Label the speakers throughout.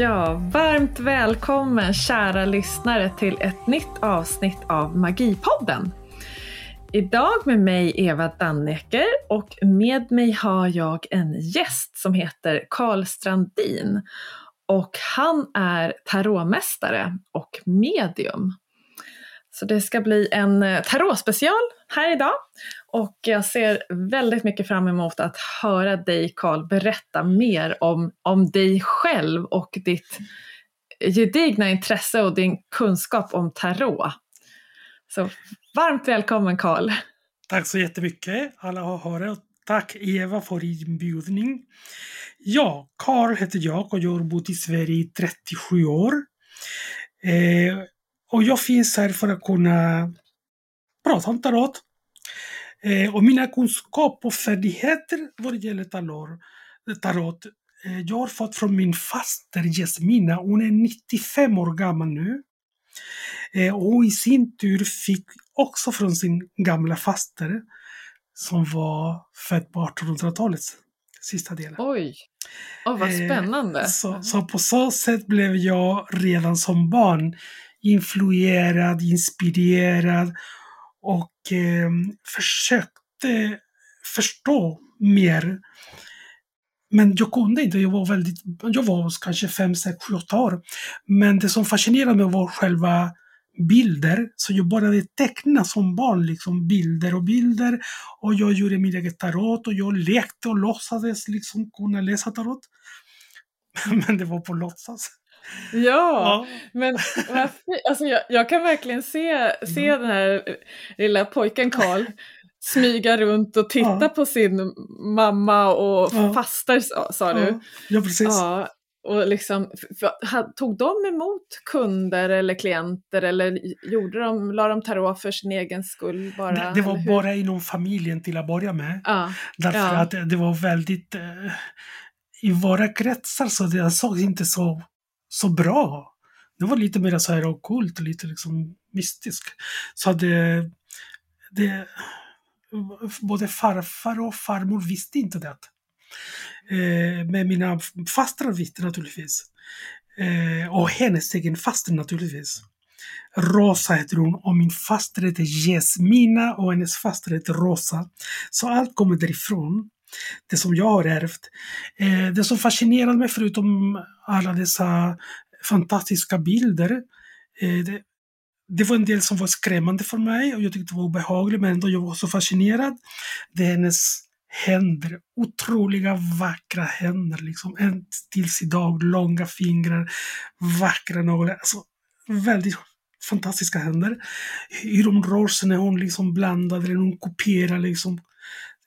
Speaker 1: Ja, varmt välkommen kära lyssnare till ett nytt avsnitt av Magipodden. Idag med mig Eva Dannecker och med mig har jag en gäst som heter Karl Strandin. Och han är tarotmästare och medium. Så det ska bli en eh, tarotspecial här idag. Och jag ser väldigt mycket fram emot att höra dig Karl berätta mer om, om dig själv och ditt gedigna intresse och din kunskap om tarot. Så varmt välkommen Karl!
Speaker 2: Tack så jättemycket alla åhörare och tack Eva för inbjudning. Ja, Karl heter jag och jag har bott i Sverige i 37 år. Eh, och jag finns här för att kunna prata om tarot Eh, och mina kunskaper och färdigheter vad det gäller tarot, tarot eh, jag har fått från min faster Jasmina. Hon är 95 år gammal nu. Eh, och hon i sin tur fick också från sin gamla faster som var född på 1800-talets sista delen.
Speaker 1: Oj! Oh, vad eh, spännande!
Speaker 2: Så, så på så sätt blev jag redan som barn influerad, inspirerad och eh, försökte förstå mer. Men jag kunde inte, jag var väldigt, jag var kanske 5, 6, 7, 8 år. Men det som fascinerade mig var själva bilder. Så jag började teckna som barn, liksom bilder och bilder. Och jag gjorde min egen tarot och jag lekte och låtsades liksom kunna läsa tarot. Men det var på låtsas.
Speaker 1: Ja, ja, men alltså jag, jag, kan verkligen se, se mm. den här lilla pojken Karl smyga runt och titta ja. på sin mamma och ja. faster sa du.
Speaker 2: Ja, precis. Ja,
Speaker 1: och liksom, för, tog de emot kunder eller klienter eller gjorde de, la de tarot för sin egen skull? Bara,
Speaker 2: det, det var bara inom familjen till att börja med. Ja. Därför att det var väldigt eh, i våra kretsar så det såg inte så så bra. Det var lite mer så här ockult, lite liksom mystisk. Så det, eh, det, både farfar och farmor visste inte det. Eh, men mina fastrar visste naturligtvis. Eh, och hennes egen faster naturligtvis. Rosa heter hon och min faster heter Jesmina och hennes faster heter Rosa. Så allt kommer därifrån det som jag har ärvt. Eh, det som fascinerade mig förutom alla dessa fantastiska bilder, eh, det, det, var en del som var skrämmande för mig och jag tyckte det var obehagligt men ändå jag var så fascinerad. Det är hennes händer, otroliga vackra händer, liksom. än tills idag, långa fingrar, vackra naglar. Alltså, väldigt fantastiska händer. Hur de rör sig när hon liksom blandar eller hon kopierar liksom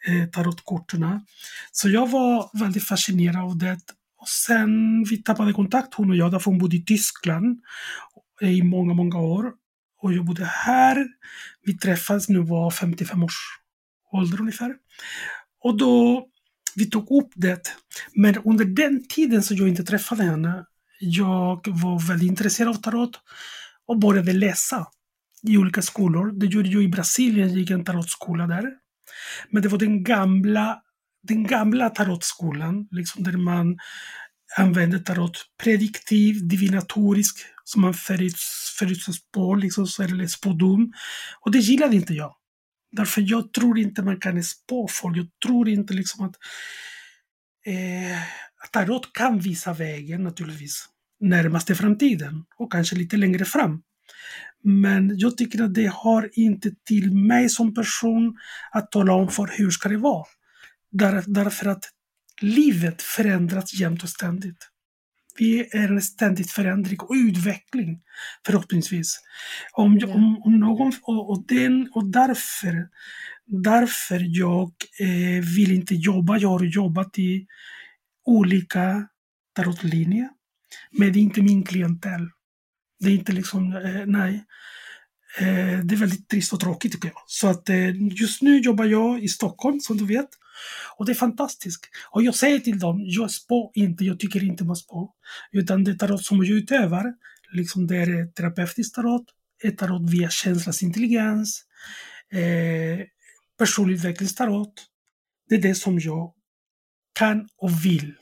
Speaker 2: Eh, tarotkorten. Så jag var väldigt fascinerad av det. Och sen vi tappade kontakt, hon och jag, därför hon bodde i Tyskland eh, i många, många år. Och jag bodde här. Vi träffades, nu var 55 års ålder ungefär. Och då vi tog upp det. Men under den tiden som jag inte träffade henne, jag var väldigt intresserad av tarot och började läsa i olika skolor. Det gjorde jag i Brasilien, jag gick en tarotskola där. Men det var den gamla, den gamla tarotskolan, liksom där man använde tarot prediktiv, divinatorisk, som man förutspår, liksom, eller spådom. Och det gillade inte jag. Därför jag tror inte man kan spå folk. Jag tror inte liksom att eh, tarot kan visa vägen naturligtvis närmaste framtiden och kanske lite längre fram. Men jag tycker att det har inte till mig som person att tala om för hur ska det vara. Där, därför att livet förändras jämt och ständigt. Vi är en ständig förändring och utveckling, förhoppningsvis. Om, ja. om, om någon, och, och, den, och därför, därför jag eh, vill inte jobba. Jag har jobbat i olika tarotlinjer, men det är inte min klientell. Det är inte liksom, eh, nej. Eh, det är väldigt trist och tråkigt tycker jag. Så att eh, just nu jobbar jag i Stockholm som du vet. Och det är fantastiskt. Och jag säger till dem, jag spår inte, jag tycker inte man spår. Utan det tarot som jag utövar, liksom det är terapeutiskt tarot, ett tarot via känslans intelligens, eh, personlig utvecklingstarot. Det är det som jag kan och vill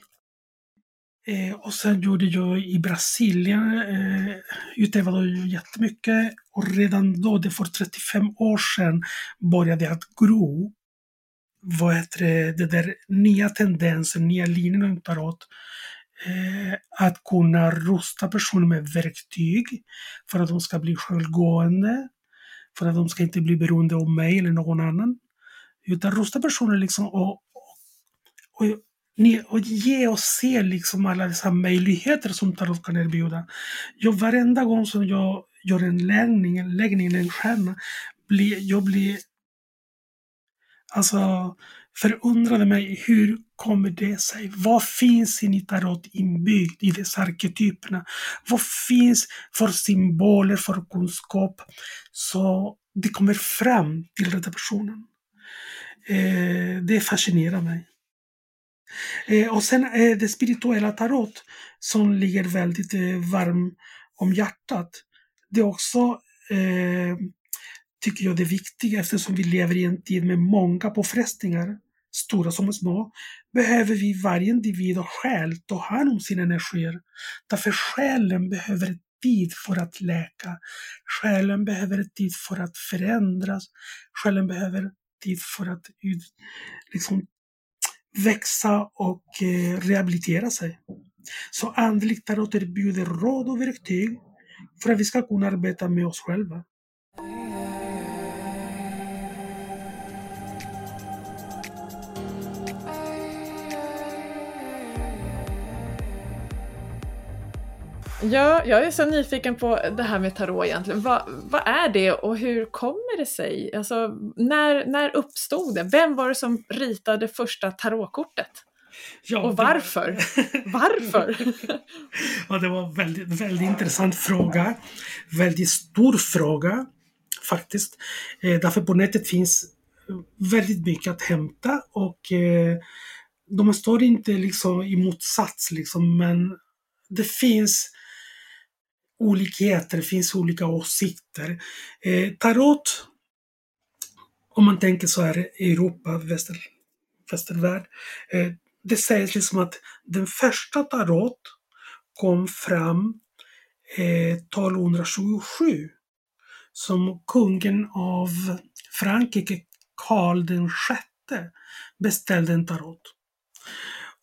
Speaker 2: Eh, och sen gjorde jag i Brasilien, eh, utövade jag jättemycket och redan då, det för 35 år sedan, började jag att gro vad heter det, det där nya tendensen, nya linjen inom tarot. Eh, att kunna rusta personer med verktyg för att de ska bli självgående, för att de ska inte bli beroende av mig eller någon annan. Utan rusta personer liksom och, och, och och ge och se liksom alla dessa möjligheter som tarot kan erbjuda. Jag, varenda gång som jag gör en läggning, en läggning, en stjärna, blir, jag blir alltså förundrade mig hur kommer det sig? Vad finns i tarot inbyggt i dessa arketyperna? Vad finns för symboler, för kunskap? Så det kommer fram till den personen. Eh, det fascinerar mig. Eh, och sen eh, det spirituella tarot som ligger väldigt eh, varm om hjärtat. Det är också, eh, tycker jag, det viktiga eftersom vi lever i en tid med många påfrestningar, stora som små, behöver vi varje individ och själ ta hand om sina energier. Därför själen behöver tid för att läka. Själen behöver tid för att förändras. Själen behöver tid för att liksom, växa och eh, rehabilitera sig. Så andligt tarot erbjuder råd och verktyg för att vi ska kunna arbeta med oss själva.
Speaker 1: Ja, jag är så nyfiken på det här med tarot egentligen. Vad, vad är det och hur kommer det sig? Alltså, när, när uppstod det? Vem var det som ritade första tarotkortet? Ja, och varför? Var... varför?
Speaker 2: ja, det var en väldigt, väldigt intressant fråga. Väldigt stor fråga faktiskt. Eh, därför på nätet finns väldigt mycket att hämta och eh, de står inte liksom i motsats liksom, men det finns olikheter, det finns olika åsikter. Eh, tarot, om man tänker så här Europa, väster, västervärld, eh, det sägs liksom att den första tarot kom fram eh, 1227 som kungen av Frankrike, Karl den sjätte, beställde en tarot.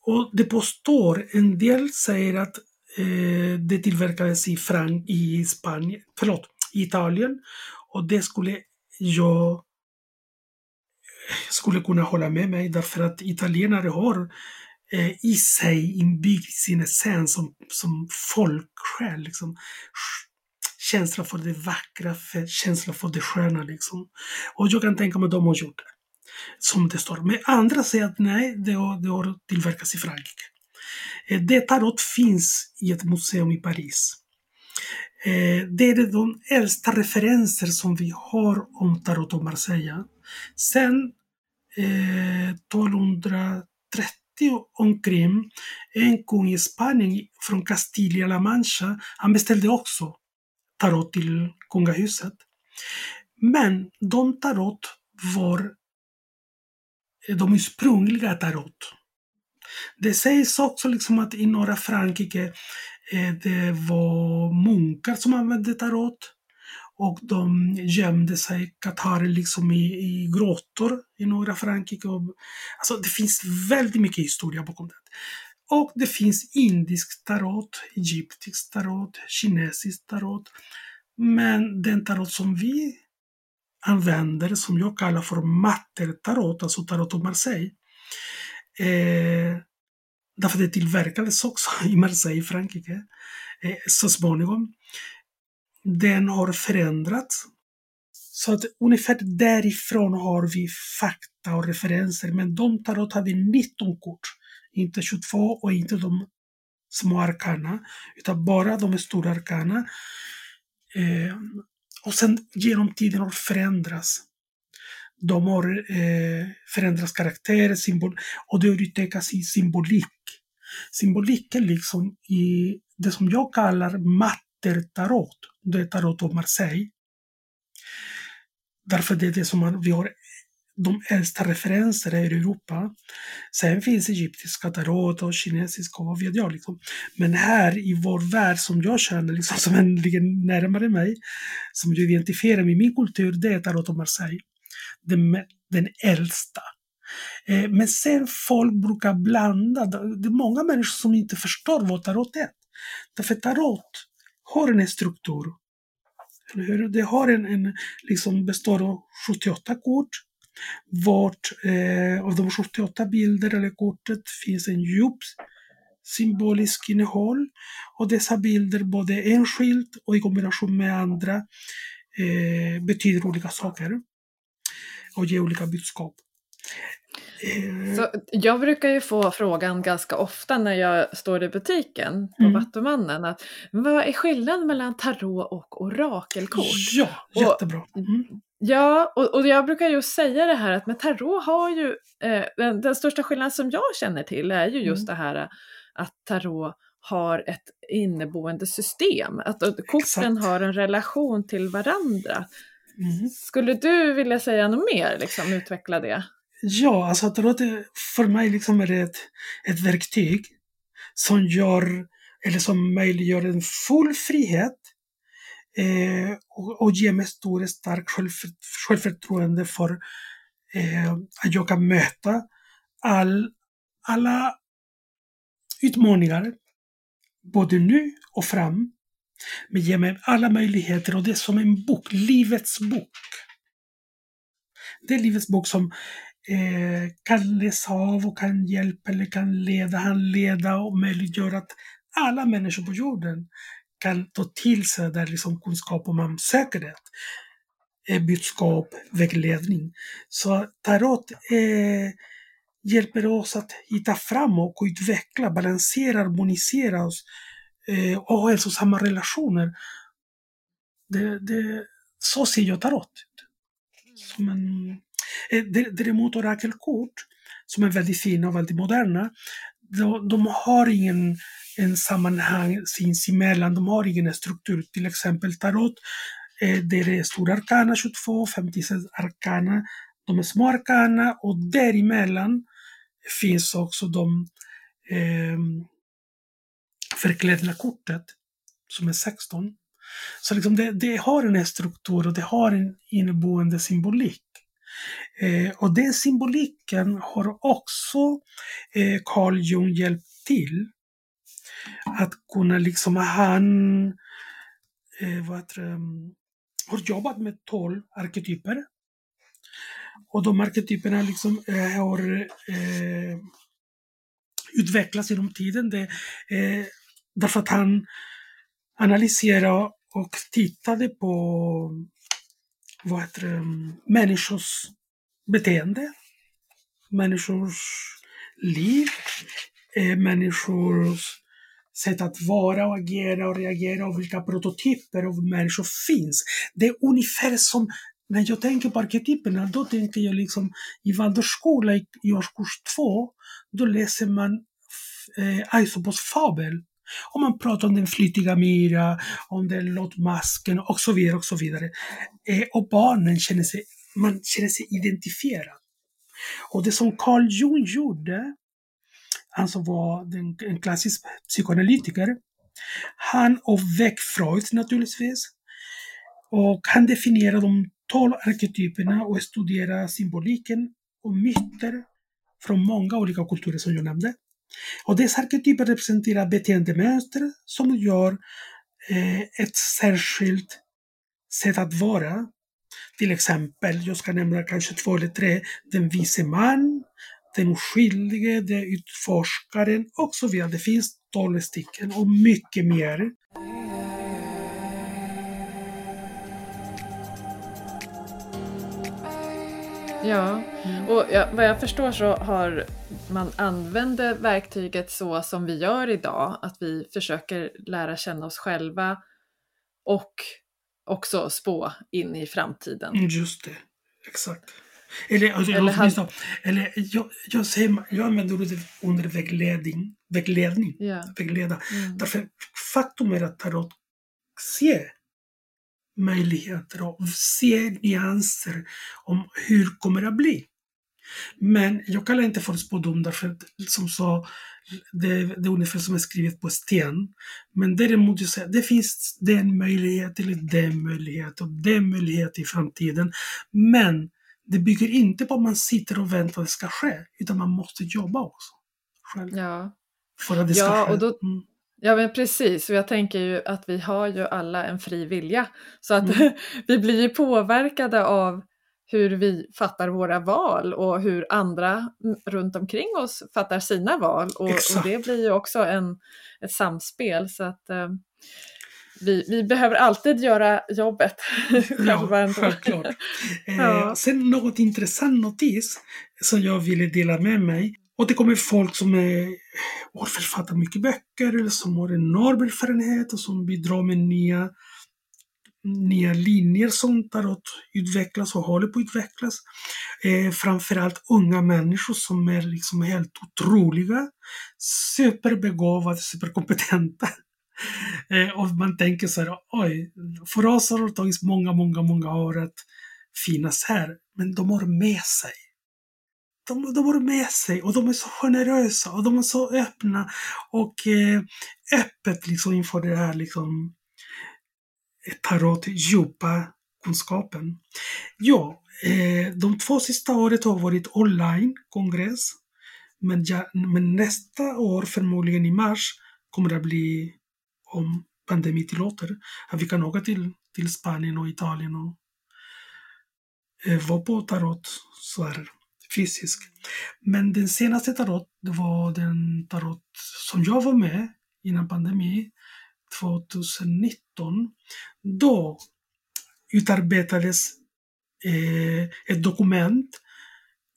Speaker 2: Och det påstår, en del säger att Eh, det tillverkades i, Frank i Spanien, förlåt, i Italien. Och det skulle jag eh, skulle kunna hålla med mig därför att italienare har eh, i sig inbyggd sin essens som, som folksjäl. Liksom. Känsla för det vackra, för, känsla för det sköna. Liksom. Och jag kan tänka mig att de har gjort det. Som det står. Men andra säger att nej, det har, det har tillverkats i Frankrike. Eh, det tarot finns i ett museum i Paris. Eh, det är de äldsta referenser som vi har om tarot och Marseille. Sen eh, 1230 omkring, en kung i Spanien från Castilla-La Mancha, han beställde också tarot till kungahuset. Men de tarot var de ursprungliga tarot. Det sägs också liksom att i norra Frankrike eh, det var munkar som använde tarot. Och de gömde sig, katarer, liksom i, i grottor i norra Frankrike. Och, alltså det finns väldigt mycket historia bakom det. Och det finns indisk tarot, egyptisk tarot, kinesisk tarot. Men den tarot som vi använder, som jag kallar för mattertarot, alltså tarot av Marseille, Eh, därför det tillverkades också i Marseille, Frankrike, eh, så småningom. Den har förändrats. Så att ungefär därifrån har vi fakta och referenser, men de tarot hade 19 kort. Inte 22 och inte de små arkana, utan bara de stora arkana. Eh, och sen genom tiden har förändrats. De har eh, förändrats karaktär symbol, och det utvecklas i symbolik. Symboliken liksom i det som jag kallar matter-tarot. Det är tarot av Marseille. Därför det är det som man, vi har de äldsta referenserna i Europa. Sen finns egyptiska tarot och kinesiska och vad vet jag. Liksom. Men här i vår värld som jag känner, liksom, som ligger närmare mig, som jag identifierar med min kultur, det är tarot och Marseille. Den, den äldsta. Eh, men sen folk brukar blanda. Det är många människor som inte förstår vad tarot är. Därför tarot har en struktur. Det har en, en liksom består av 78 kort. Vart eh, av de 78 bilder eller kortet finns en djup symbolisk innehåll. Och dessa bilder, både enskilt och i kombination med andra, eh, betyder olika saker och ger olika budskap.
Speaker 1: Eh, Så jag brukar ju få frågan ganska ofta när jag står i butiken på mm. Vattumannen att vad är skillnaden mellan tarot och orakelkort?
Speaker 2: Ja, jättebra. Mm.
Speaker 1: Ja, och, och jag brukar just säga det här att med tarot har ju, eh, den, den, största skillnaden som jag känner till är ju just mm. det här att tarot har ett inneboende system, att, att korten Exakt. har en relation till varandra. Mm. Skulle du vilja säga något mer, liksom, utveckla det?
Speaker 2: Ja, alltså tarot för mig liksom är ett, ett verktyg som gör, eller som möjliggör en full frihet eh, och, och ger mig stor stark självför, självförtroende för eh, att jag kan möta all, alla utmaningar, både nu och fram. Men ger mig alla möjligheter och det är som en bok, livets bok. Det är livets bok som eh, kan läsa av och kan hjälpa eller kan leda, handleda och möjliggöra att alla människor på jorden kan ta till sig där liksom kunskap om det. eh, budskap, vägledning. Så tarot eh, hjälper oss att hitta fram och utveckla, balansera, harmonisera oss eh, och alltså ha hälsosamma relationer. Det, det, så ser jag tarot. Som en Eh, däremot orakelkort, som är väldigt fina och väldigt moderna, de, de har ingen en sammanhang sinsemellan, de har ingen struktur. Till exempel tarot, eh, det är stora arkana 22, 56 arkana, de är små arkana och däremellan finns också de eh, förklädnadskortet, som är 16. Så liksom det, det, har en struktur och det har en inneboende symbolik. Eh, och den symboliken har också eh, Carl Jung hjälpt till. Att kunna liksom, han eh, vad det, har jobbat med tolv arketyper. Och de arketyperna liksom, eh, har eh, utvecklats genom tiden. Det, eh, därför att han analyserade och tittade på vad heter mm, människors beteende, människors liv, eh, människors sätt att vara och agera och reagera och vilka prototyper av människor finns. Det är ungefär som när jag tänker på arketyperna, då tänker jag liksom i Waldorfskola i, i årskurs två, då läser man eh, Aesopos fabel om man pratar om den flitiga Mira, om den lottmasken och så vidare. Och så vidare. Eh, och barnen känner sig, man känner sig identifierad. Och det som Carl Jung gjorde, han som var den, en klassisk psykoanalytiker, han och väck Freud naturligtvis. Och han definierar de tolv arketyperna och studerar symboliken och myter från många olika kulturer som jag nämnde. Och dessa arketyper representerar beteendemönster som gör eh, ett särskilt sätt att vara. Till exempel, jag ska nämna kanske två eller tre, den vise man, den oskyldige, den utforskaren och så vidare. Det finns tolv stycken och mycket mer.
Speaker 1: Ja, mm. och ja, vad jag förstår så har man använder verktyget så som vi gör idag, att vi försöker lära känna oss själva och också spå in i framtiden.
Speaker 2: Just det, exakt. Eller, alltså, eller, han... Eller jag, jag, säger, jag använder ordet under vägledning, vägledning, yeah. vägleda. Mm. Därför faktum är att tarot ser möjligheter och se nyanser om hur det kommer att bli. Men jag kallar inte för spådom därför att som så, det, det är ungefär som är skrivet på sten. Men däremot, jag säger, det finns den möjlighet eller den möjlighet och den möjlighet i framtiden. Men det bygger inte på att man sitter och väntar att det ska ske, utan man måste jobba också. Själv.
Speaker 1: Ja.
Speaker 2: För att det ska
Speaker 1: ja,
Speaker 2: ske.
Speaker 1: Och då,
Speaker 2: mm.
Speaker 1: Ja men precis, och jag tänker ju att vi har ju alla en fri vilja. Så att mm. vi blir ju påverkade av hur vi fattar våra val och hur andra runt omkring oss fattar sina val. Och, och det blir ju också en, ett samspel. Så att eh, vi, vi behöver alltid göra jobbet
Speaker 2: själva. Ja, självklart. ja. Eh, sen något intressant notis som jag ville dela med mig. Och det kommer folk som är, har författat mycket böcker eller som har enorm erfarenhet och som bidrar med nya nya linjer som tarot utvecklas och håller på att utvecklas. Eh, framförallt unga människor som är liksom helt otroliga, superbegåvade, superkompetenta. Eh, och man tänker så här, oj, för oss har det tagit många, många, många år att finnas här, men de har med sig. De, de har med sig och de är så generösa och de är så öppna och eh, öppet liksom inför det här liksom eh, tarot djupa kunskapen. Ja, eh, de två sista åren har varit online kongress. Men, ja, men nästa år, förmodligen i mars, kommer det att bli, om pandemin tillåter, att vi kan åka till, till Spanien och Italien och eh, vara på tarot så här, fysiskt. Men den senaste tarot, det var den tarot som jag var med innan pandemin, 2019, då utarbetades eh, ett dokument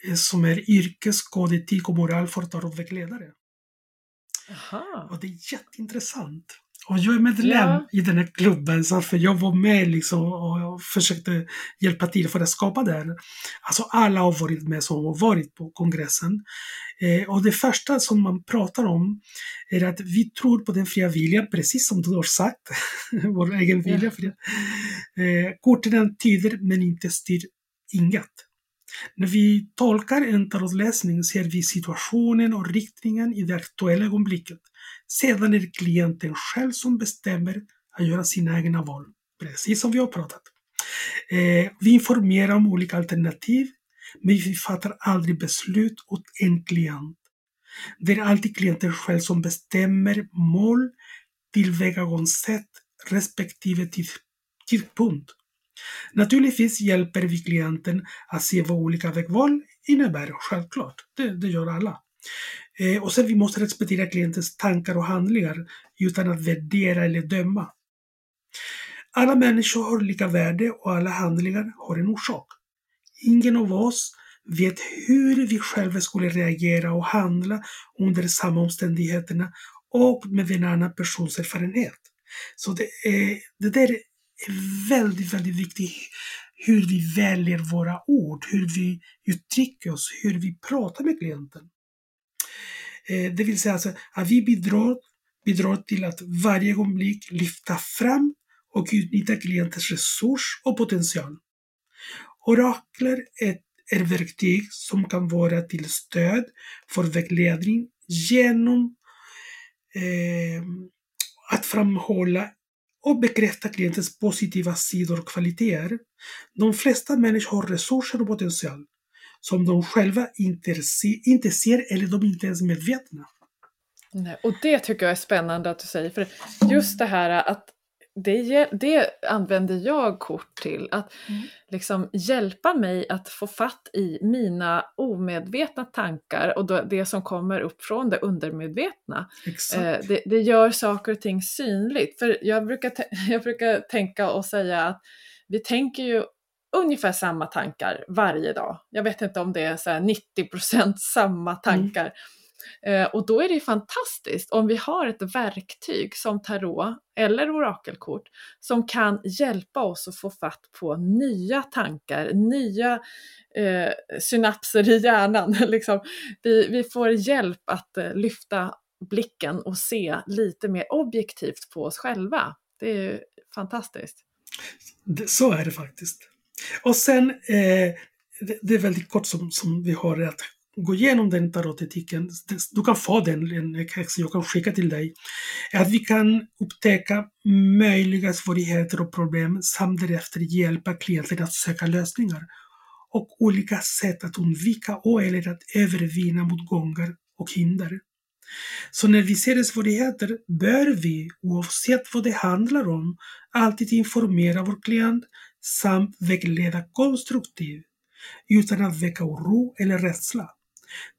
Speaker 2: eh, som är yrkeskod, etik och moral för tarotvägledare. Och det är jätteintressant. Och jag är medlem ja. i den här klubben, så för jag var med liksom och försökte hjälpa till för att skapa det här. Alltså alla har varit med som har varit på kongressen. Eh, och det första som man pratar om är att vi tror på den fria viljan, precis som du har sagt, vår egen vilja. Ja. Eh, korten tyder men inte styr inget. När vi tolkar en tarotläsning ser vi situationen och riktningen i det aktuella ögonblicket. Sedan är det klienten själv som bestämmer att göra sina egna val, precis som vi har pratat. Eh, vi informerar om olika alternativ, men vi fattar aldrig beslut åt en klient. Det är alltid klienten själv som bestämmer mål, tillvägagångssätt respektive tidpunkt. Naturligtvis hjälper vi klienten att se vad olika vägval innebär, självklart. Det, det gör alla. Eh, och sen vi måste respektera klientens tankar och handlingar utan att värdera eller döma. Alla människor har lika värde och alla handlingar har en orsak. Ingen av oss vet hur vi själva skulle reagera och handla under samma omständigheterna och med en annan persons erfarenhet. Så det, eh, det där är väldigt, väldigt viktigt hur vi väljer våra ord, hur vi uttrycker oss, hur vi pratar med klienten. Eh, det vill säga alltså att vi bidrar, bidrar till att varje ögonblick lyfta fram och utnyttja klientens resurs och potential. Orakler är, är verktyg som kan vara till stöd för vägledning genom eh, att framhålla och bekräfta klientens positiva sidor och kvaliteter. De flesta människor har resurser och potential som de själva inte, se, inte ser eller de inte ens är medvetna.
Speaker 1: Nej, och det tycker jag är spännande att du säger, för just det här att det, det använder jag kort till, att mm. liksom hjälpa mig att få fatt i mina omedvetna tankar och det som kommer upp från det undermedvetna. Eh, det, det, gör saker och ting synligt. För jag brukar, jag brukar tänka och säga att vi tänker ju ungefär samma tankar varje dag. Jag vet inte om det är så 90% samma mm. tankar. Mm. Eh, och då är det ju fantastiskt om vi har ett verktyg som tarot eller orakelkort som kan hjälpa oss att få fatt på nya tankar, nya eh, synapser i hjärnan. liksom. vi, vi får hjälp att eh, lyfta blicken och se lite mer objektivt på oss själva. Det är ju fantastiskt.
Speaker 2: Så är det faktiskt. Och sen, eh, det, det, är väldigt kort som, som vi har att gå igenom den tarotetiken. Du kan få den, en jag kan skicka till dig. Att vi kan upptäcka möjliga svårigheter och problem samt därefter hjälpa klienten att söka lösningar och olika sätt att undvika och eller att övervinna motgångar och hinder. Så när vi ser svårigheter bör vi, oavsett vad det handlar om, alltid informera vår klient samt vägleda konstruktivt utan att väcka oro eller rädsla.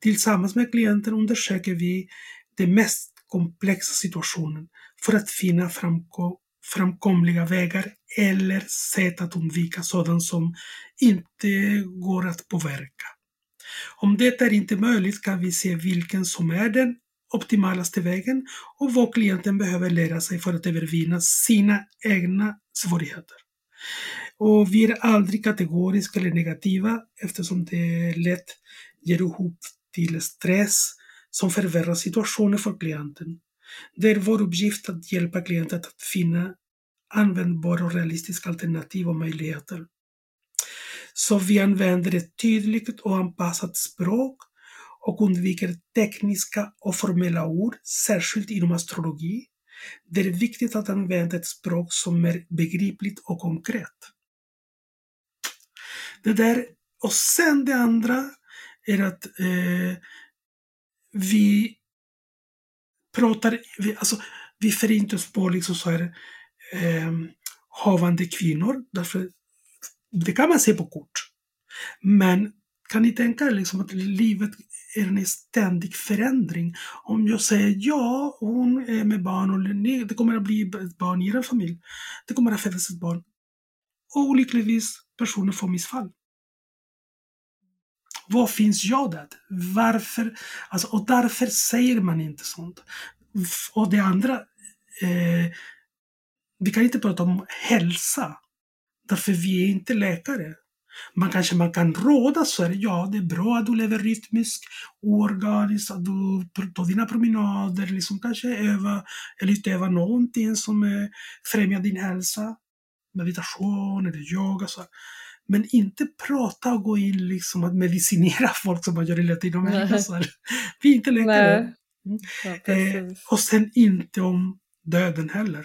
Speaker 2: Tillsammans med klienten undersöker vi den mest komplexa situationen för att finna framkom framkomliga vägar eller sätt att undvika sådant som inte går att påverka. Om det är inte möjligt kan vi se vilken som är den optimalaste vägen och vad klienten behöver lära sig för att övervinna sina egna svårigheter. Och vi är aldrig kategoriska eller negativa eftersom det är lätt ger upphov till stress som förvärrar situationen för klienten. Det är vår uppgift att hjälpa klienten att finna användbara och realistiska alternativ och möjligheter. Så vi använder ett tydligt och anpassat språk och undviker tekniska och formella ord, särskilt inom astrologi. Det är viktigt att använda ett språk som är begripligt och konkret. Det där, och sen det andra är att eh, vi pratar, vi, alltså, vi förintar oss på liksom så här eh, havande kvinnor, därför det kan man se på kort. Men kan ni tänka er liksom att livet är en ständig förändring? Om jag säger ja, hon är med barn och nej, det kommer att bli ett barn i er familj. Det kommer att födas ett barn. Och olyckligtvis personen får missfall. Var finns jag där? Varför? Alltså, och därför säger man inte sånt. Och det andra, eh, vi kan inte prata om hälsa. Därför vi är inte läkare. Man kanske man kan råda så här, ja det är bra att du lever rytmiskt, oorganiskt, att du tar dina promenader, liksom kanske öva eller utöva någonting som eh, främjar din hälsa. Meditation eller yoga. Så. Men inte prata och gå in liksom att medicinera folk som man gör i Latinamerika. Vi är inte läkare. Mm. Ja, eh, och sen inte om döden heller.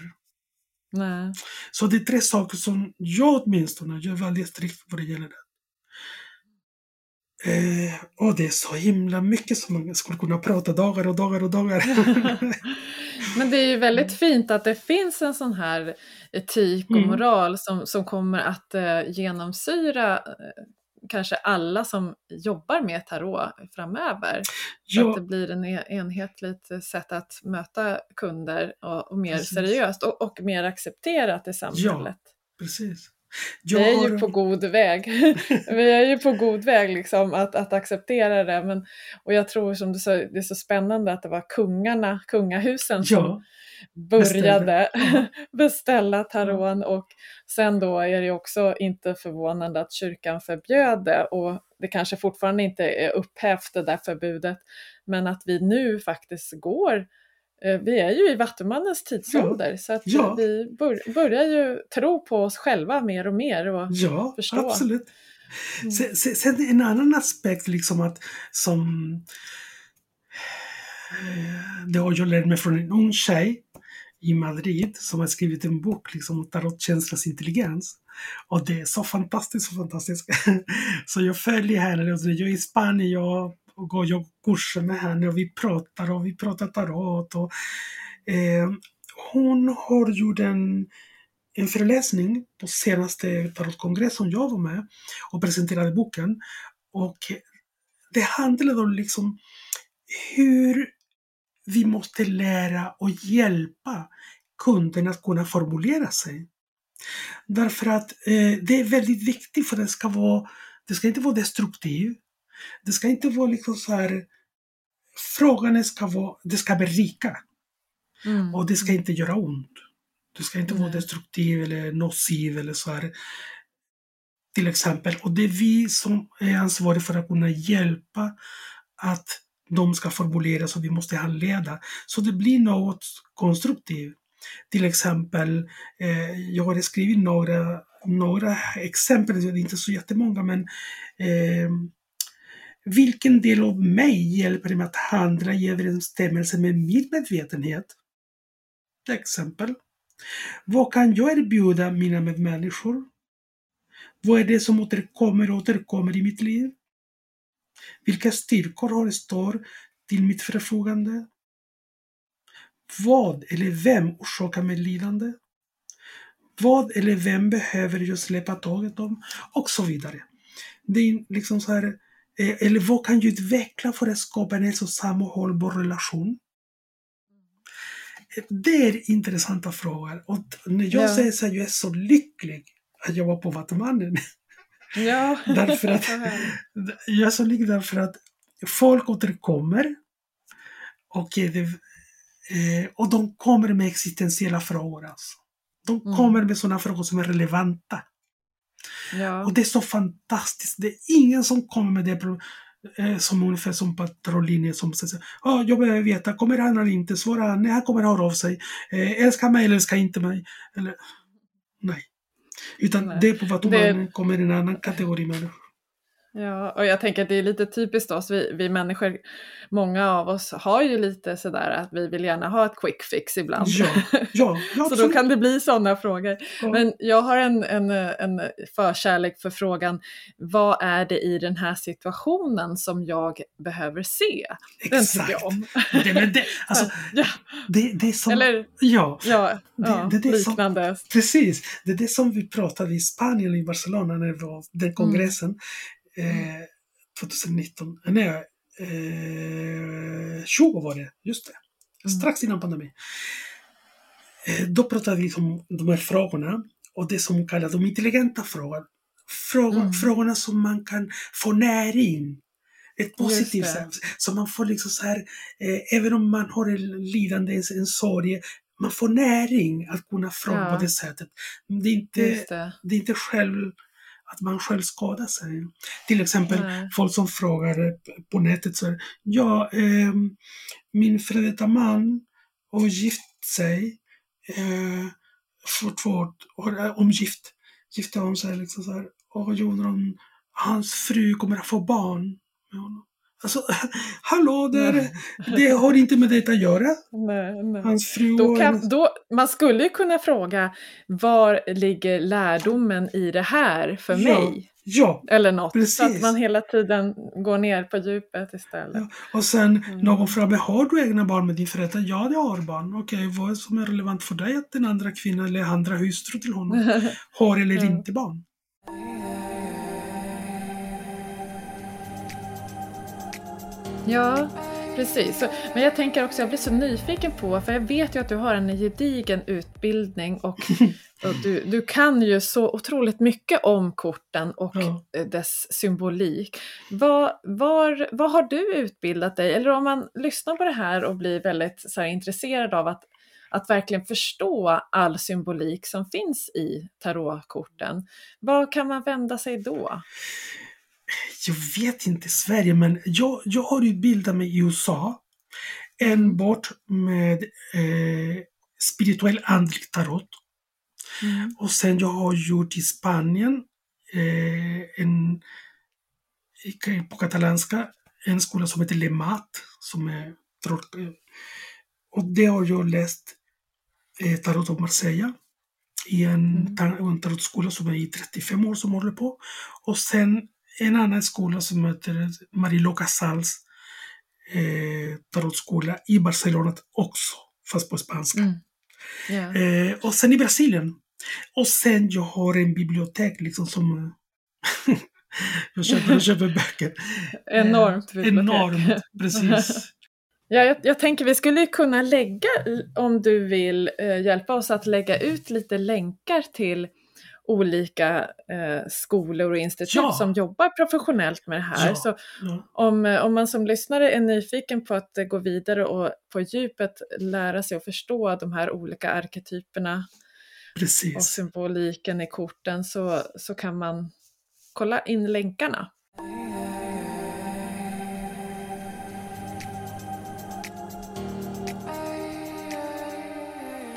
Speaker 2: Nej. Så det är tre saker som jag åtminstone gör väldigt strikt vad det gäller det. Eh, och det är så himla mycket som man skulle kunna prata dagar och dagar och dagar.
Speaker 1: Men det är ju väldigt fint att det finns en sån här etik och mm. moral som, som kommer att eh, genomsyra eh, kanske alla som jobbar med tarot framöver. Ja. Att det blir en e-, enhetligt sätt att möta kunder och, och mer precis. seriöst och, och, mer accepterat i samhället.
Speaker 2: Ja, precis.
Speaker 1: Jag... Vi är ju på god väg. Vi är ju på god väg liksom att, att acceptera det. Men, och jag tror som du sa, det är så spännande att det var kungarna, kungahusen ja. som började beställa, beställa taron och sen då är det också inte förvånande att kyrkan förbjöd det och det kanske fortfarande inte är upphävt det där förbudet men att vi nu faktiskt går vi är ju i Vattumannens tidsålder ja, så att ja. vi bör, börjar ju tro på oss själva mer och mer och
Speaker 2: ja,
Speaker 1: förstå.
Speaker 2: Absolut. Mm. Sen, sen, en annan aspekt liksom att som eh, det har jag lärt mig från en ung tjej i Madrid som har skrivit en bok liksom, om tarotkänslans intelligens. Och det är så fantastiskt, så fantastiskt. så jag följer henne, jag är i Spanien, jag och går jag kurser med henne och vi pratar och vi pratar tarot. Och, eh, hon har gjort en, en föreläsning på senaste tarotkongressen som jag var med och presenterade boken. Och det handlade om liksom hur vi måste lära och hjälpa kunden att kunna formulera sig. Därför att eh, det är väldigt viktigt för det ska vara, det ska inte vara destruktivt. Det ska inte vara liksom så här, frågan ska vara, det ska berika. Mm. Och det ska inte göra ont. Det ska inte mm. vara destruktiv eller nociv eller så här. Till exempel. Och det är vi som är ansvariga för att kunna hjälpa att de ska formuleras och vi måste handleda. Så det blir något konstruktivt. Till exempel, eh, jag har skrivit några, några exempel, det är inte så jättemånga, men eh, vilken del av mig hjälper mig att handla i överensstämmelse med min medvetenhet? Till exempel. Vad kan jag erbjuda mina medmänniskor? Vad är det som återkommer och återkommer i mitt liv? Vilka styrkor har står till mitt förfogande? Vad eller vem orsakar mig lidande? Vad eller vem behöver jag släppa taget om? Och så vidare. Det är liksom så här, eller vad kan jag utveckla för att skapa en hälsosam och hållbar relation? Det är intressanta frågor. Och när jag ja. säger så här, jag är så lycklig att jag var på Vattumannen.
Speaker 1: Ja.
Speaker 2: därför att, jag är så lycklig därför att folk återkommer och, det, eh, och de kommer med existentiella frågor. Alltså. De mm. kommer med sådana frågor som är relevanta. Ja. Och det är så fantastiskt. Det är ingen som kommer med det eh, som ungefär som patrullinjen som säger oh, jag behöver veta, kommer han eller inte? Svara nej, han kommer höra av sig. Eh, älskar mig eller älskar inte mig? Eller, nej. Utan nej. det är på vad det... kommer en annan kategori människor.
Speaker 1: Ja, och jag tänker att det är lite typiskt oss, vi, vi människor, många av oss har ju lite sådär att vi vill gärna ha ett quick fix ibland.
Speaker 2: Ja, ja,
Speaker 1: ja Så då kan det bli sådana frågor. Ja. Men jag har en, en, en förkärlek för frågan, vad är det i den här situationen som jag behöver se?
Speaker 2: Exakt. Den om. Det, men det, alltså, ja. det, det är som, Eller, ja,
Speaker 1: ja, det, det, det liknande.
Speaker 2: Som, precis, det är det som vi pratade i Spanien, i Barcelona, när det var den kongressen. Mm eh, 2019, nej, eh, 20 var det, just det. Mm. Strax innan pandemin. Eh, då pratade vi om de här frågorna och det som kallas de intelligenta frågorna. Frågor, mm. Frågorna som man kan få näring ett positivt sätt. Så man får liksom så här, eh, även om man har en lidande, en, en sorg, man får näring att kunna fråga ja. på det sättet. Det är inte, det. det. är inte själv att man själv skadar sig. Till exempel Nej. folk som frågar på nätet så här, ja, eh, min före detta man har gift sig eh, för två år, omgift, gifte om sig liksom så här, och jag undrar om hans fru kommer att få barn med honom. Alltså, hallå, det, det har inte med det att göra.
Speaker 1: Nej, nej. Hans fru då kan, då, Man skulle ju kunna fråga, var ligger lärdomen i det här för ja, mig?
Speaker 2: Ja,
Speaker 1: Eller något, precis. så att man hela tiden går ner på djupet istället. Ja.
Speaker 2: Och sen mm. någon frågar, har du egna barn med din förälder? Ja, jag har barn. Okej, okay, vad är som är relevant för dig att den andra kvinnan eller andra hustru till honom har eller ja. inte barn?
Speaker 1: Ja, precis. Men jag tänker också, jag blir så nyfiken på, för jag vet ju att du har en gedigen utbildning och, och du, du kan ju så otroligt mycket om korten och ja. dess symbolik. Var, var, var har du utbildat dig? Eller om man lyssnar på det här och blir väldigt så här, intresserad av att att verkligen förstå all symbolik som finns i tarotkorten. Var kan man vända sig då?
Speaker 2: Jag vet inte Sverige, men jag, jag har utbildat mig i USA. Enbart med eh, spirituell andlig tarot. Mm. Och sen jag har gjort i Spanien, eh, en, på katalanska, en skola som heter Lemat, som är tarot. Och det har jag läst eh, tarot av Marsella i en, mm. en tarotskola som är i 35 år som håller på. Och sen en annan skola som heter Marilo Casals eh, tarotskola i Barcelona också, fast på spanska. Mm. Yeah. Eh, och sen i Brasilien. Och sen jag har en bibliotek liksom som jag, köper, jag köper böcker.
Speaker 1: Enormt
Speaker 2: eh, Enormt, precis.
Speaker 1: Ja, jag, jag, tänker vi skulle kunna lägga, om du vill eh, hjälpa oss att lägga ut lite länkar till olika eh, skolor och institut ja. som jobbar professionellt med det här. Ja. Så ja. Om, om man som lyssnare är nyfiken på att gå vidare och på djupet lära sig att förstå de här olika arketyperna
Speaker 2: Precis.
Speaker 1: och symboliken i korten så, så kan man kolla in länkarna.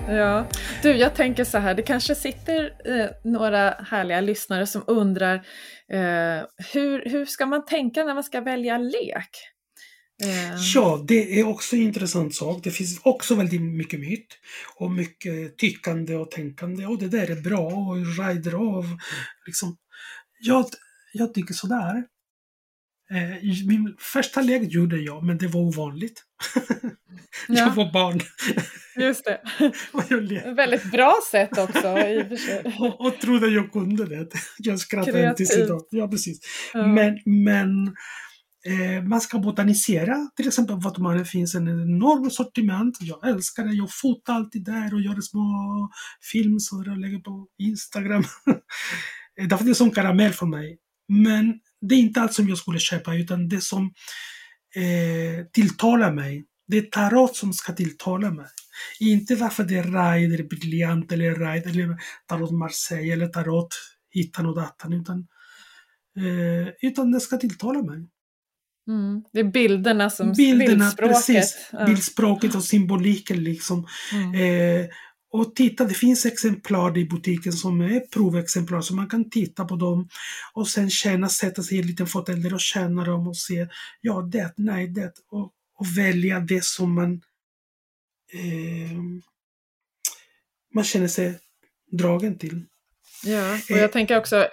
Speaker 1: Ja. Du, jag tänker så här, det kanske sitter eh, några härliga lyssnare som undrar eh, hur, hur ska man tänka när man ska välja lek?
Speaker 2: Eh. Ja, det är också en intressant sak. Det finns också väldigt mycket myt och mycket tyckande och tänkande och det där är bra och rider av. Liksom. Jag, jag tycker sådär. Eh, min första lek gjorde jag, men det var ovanligt. jag ja. var barn.
Speaker 1: Just det. Väldigt bra sätt också i och
Speaker 2: och, och trodde jag kunde det. Jag skrattade inte tills idag. Ja, precis. Ja. Men, men eh, man ska botanisera. Till exempel Vattumannen finns en enorm sortiment. Jag älskar det. Jag fotar alltid där och gör små filmer och lägger på Instagram. Därför det är som karamell för mig. Men det är inte allt som jag skulle köpa utan det som eh, tilltalar mig. Det är tarot som ska tilltala mig. Inte därför det är Raid eller Briljant eller Raid eller Tarot Marseille eller Tarot Hittan och Datan. Utan, eh, utan det ska tilltala mig.
Speaker 1: Mm. Det är bilderna som
Speaker 2: bilderna, bildspråket. Precis, ja. Bildspråket och symboliken liksom. Mm. Eh, och titta, det finns exemplar i butiken som är provexemplar, så man kan titta på dem och sen känna, sätta sig i en liten fåtölj och känna dem och se, ja det, nej det, och, och välja det som man eh, man känner sig dragen till.
Speaker 1: Ja, och jag eh, tänker också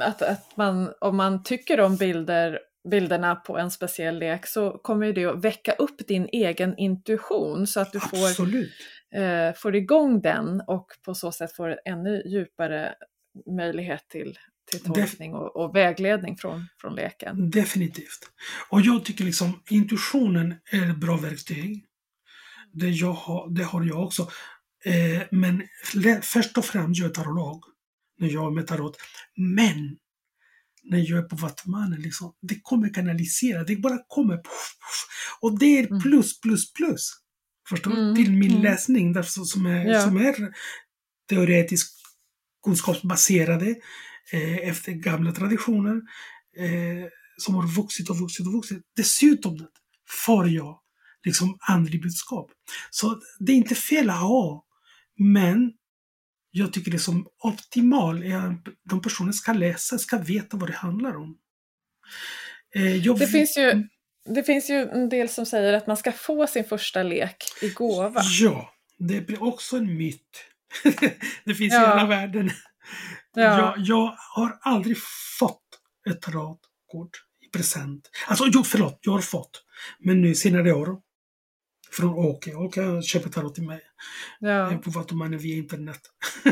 Speaker 1: att, att man, om man tycker om bilder bilderna på en speciell lek så kommer det att väcka upp din egen intuition så att du får, eh, får igång den och på så sätt får ännu djupare möjlighet till, till tolkning och, och, vägledning från, från leken.
Speaker 2: Definitivt. Och jag tycker liksom intuitionen är ett bra verktyg. Det, jag har, det har jag också. Eh, men först och främst jag är tarolog när jag är med tarot. Men när jag är på Vattumannen, liksom, det kommer kanalisera, det bara kommer. Puff, puff, och det är mm. plus, plus, plus. Förstår? Mm. Till min mm. läsning därför, som, är, ja. som är teoretiskt kunskapsbaserade eh, efter gamla traditioner eh, som har vuxit och vuxit och vuxit. Dessutom får jag liksom andlig budskap. Så det är inte fel att ha, men jag tycker det som optimal är att de personer ska läsa, ska veta vad det handlar om.
Speaker 1: Eh, jag... Det, finns ju, det finns ju en del som säger att man ska få sin första lek i gåva.
Speaker 2: Ja, det blir också en myt. det finns ja. i alla världen. Ja. Jag, jag, har aldrig fått ett tarotkort i present. Alltså, jo, förlåt, jag har fått. Men nu senare år från Åke. Åke köper tarot till mig. Ja. På Vattumannen via internet.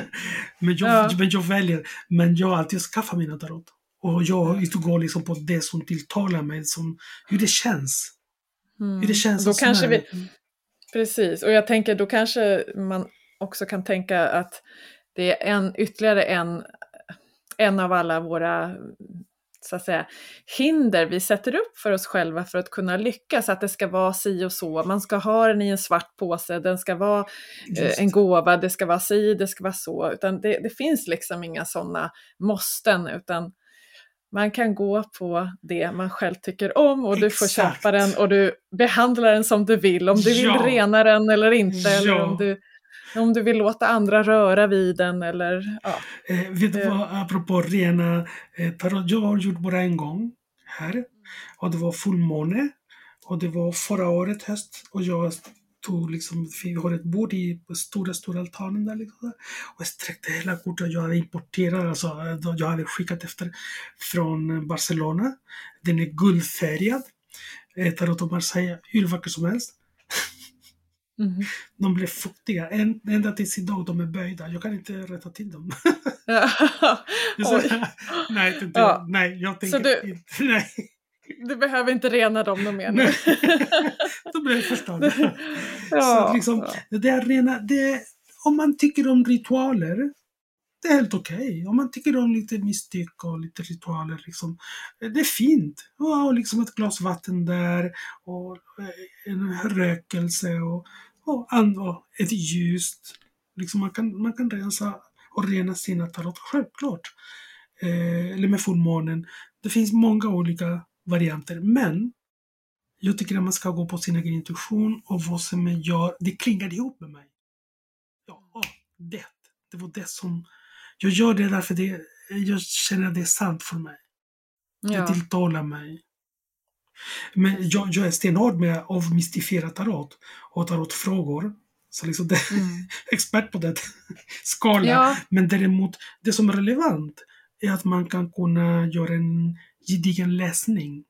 Speaker 2: men, jag, ja. men jag väljer. Men jag har alltid skaffat mina tarot. Och jag utgår liksom på det som tilltalar mig, som, hur det känns. Mm. Hur det känns
Speaker 1: då kanske vi, Precis, och jag tänker då kanske man också kan tänka att det är en, ytterligare en, en av alla våra så att säga, hinder vi sätter upp för oss själva för att kunna lyckas, att det ska vara si och så, man ska ha den i en svart påse, den ska vara eh, en gåva, det ska vara si, det ska vara så, utan det, det finns liksom inga sådana måsten, utan man kan gå på det man själv tycker om och Exakt. du får köpa den och du behandlar den som du vill, om du ja. vill rena den eller inte, ja. eller om du om du vill låta andra röra vid den eller ja.
Speaker 2: Eh, vet du vad, apropå rena eh, tarot, jag har gjort bara en gång här. Och det var fullmåne. Och det var förra året höst. Och jag tog liksom, vi har ett bord i stora, stora altanen där. Liksom, och jag sträckte hela kortet. Jag hade importerat, alltså jag hade skickat efter från Barcelona. Den är guldfärgad. Eh, tarot och Marseille, hur vacker som helst. Mm. De blev fuktiga. ända tills idag de är böjda. Jag kan inte rätta till dem. så, nej, inte, ja. nej, jag tänker du, inte. Nej.
Speaker 1: Du behöver inte rena dem något mer nu.
Speaker 2: de blev förstörda. Ja, så liksom, ja. det är rena, det, om man tycker om ritualer, det är helt okej. Okay. Om man tycker om lite mystik och lite ritualer, liksom, det är fint. Och liksom ett glas vatten där och eh, en rökelse och och andra ett ljust. Liksom man, kan, man kan rensa och rena sina tarot, självklart. Eh, eller med fullmånen. Det finns många olika varianter, men jag tycker att man ska gå på sin egen intuition och vad som gör, det klingar ihop med mig. Ja, det. Det var det som... Jag gör det därför det, jag känner att det är sant för mig. Ja. Det tilltalar mig. Men jag, jag är stenhård med att avmystifiera tarot och tarotfrågor. Så liksom det, mm. expert på det skala. Ja. Men däremot, det som är relevant är att man kan kunna göra en gedigen läsning.